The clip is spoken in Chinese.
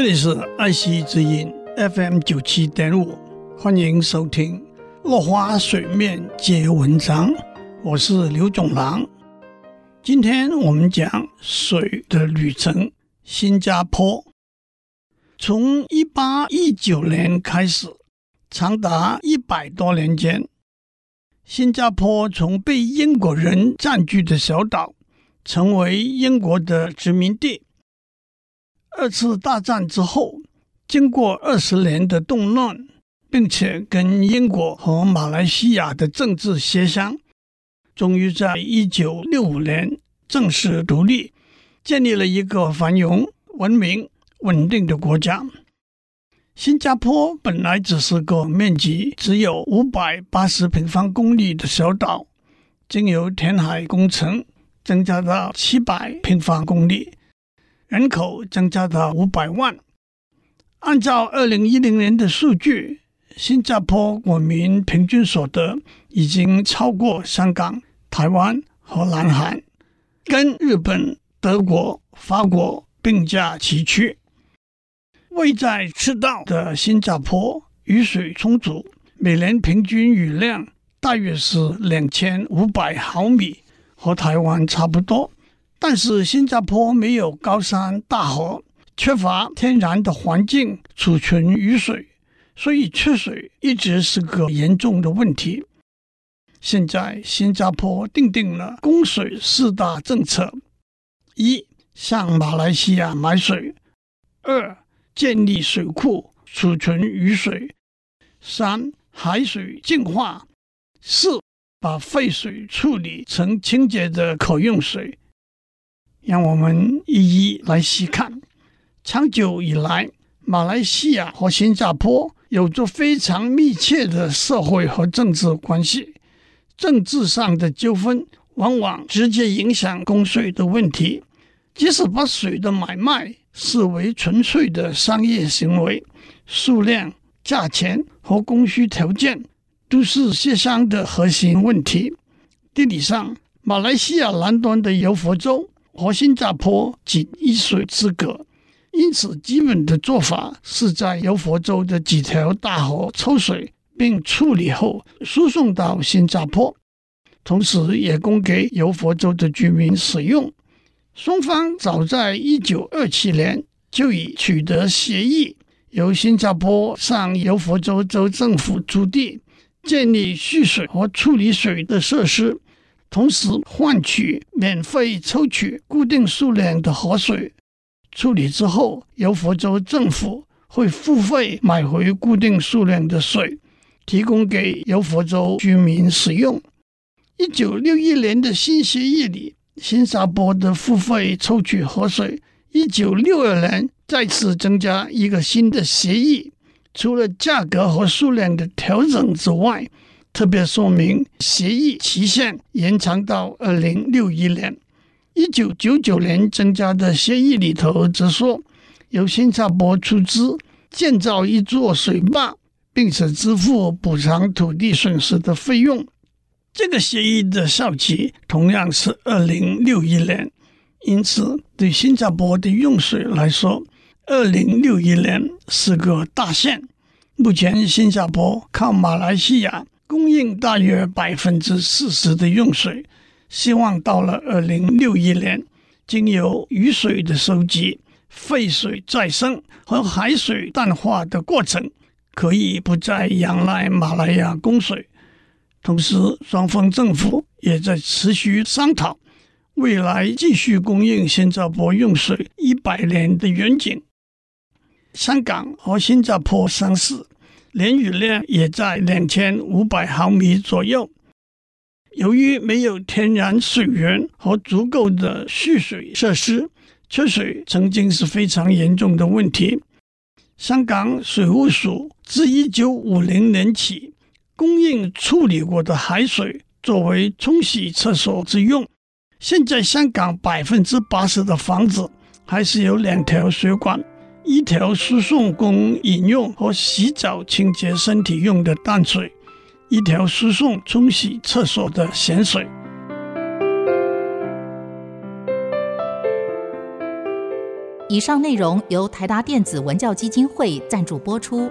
这里是爱惜之音 FM 九七点五，欢迎收听《落花水面皆文章》，我是刘总郎。今天我们讲水的旅程——新加坡。从一八一九年开始，长达一百多年间，新加坡从被英国人占据的小岛，成为英国的殖民地。二次大战之后，经过二十年的动乱，并且跟英国和马来西亚的政治协商，终于在一九六五年正式独立，建立了一个繁荣、文明、稳定的国家。新加坡本来只是个面积只有五百八十平方公里的小岛，经由填海工程增加到七百平方公里。人口增加到五百万。按照二零一零年的数据，新加坡国民平均所得已经超过香港、台湾和南韩，跟日本、德国、法国并驾齐驱。位在赤道的新加坡雨水充足，每年平均雨量大约是两千五百毫米，和台湾差不多。但是新加坡没有高山大河，缺乏天然的环境储存雨水，所以缺水一直是个严重的问题。现在新加坡定定了供水四大政策：一、向马来西亚买水；二、建立水库储存雨水；三、海水净化；四、把废水处理成清洁的可用水。让我们一一来细看。长久以来，马来西亚和新加坡有着非常密切的社会和政治关系。政治上的纠纷往往直接影响供水的问题。即使把水的买卖视为纯粹的商业行为，数量、价钱和供需条件都是协商的核心问题。地理上，马来西亚南端的柔佛州。和新加坡仅一水之隔，因此基本的做法是在柔佛州的几条大河抽水，并处理后输送到新加坡，同时也供给柔佛州的居民使用。双方早在一九二七年就已取得协议，由新加坡向柔佛州州政府租地，建立蓄水和处理水的设施。同时换取免费抽取固定数量的河水，处理之后，由佛州政府会付费买回固定数量的水，提供给由佛州居民使用。一九六一年的新协议里，新加坡的付费抽取河水，一九六二年再次增加一个新的协议，除了价格和数量的调整之外。特别说明，协议期限延长到二零六一年。一九九九年增加的协议里头则说，由新加坡出资建造一座水坝，并且支付补偿土地损失的费用。这个协议的效期同样是二零六一年，因此对新加坡的用水来说，二零六一年是个大限。目前，新加坡靠马来西亚。供应大约百分之四十的用水，希望到了二零六一年，经由雨水的收集、废水再生和海水淡化的过程，可以不再仰赖马来亚供水。同时，双方政府也在持续商讨未来继续供应新加坡用水一百年的远景。香港和新加坡相似。年雨量也在两千五百毫米左右。由于没有天然水源和足够的蓄水设施，缺水曾经是非常严重的问题。香港水务署自一九五零年起供应处理过的海水作为冲洗厕所之用。现在香港百分之八十的房子还是有两条水管。一条输送供饮用和洗澡清洁身体用的淡水，一条输送冲洗厕所的咸水。以上内容由台达电子文教基金会赞助播出。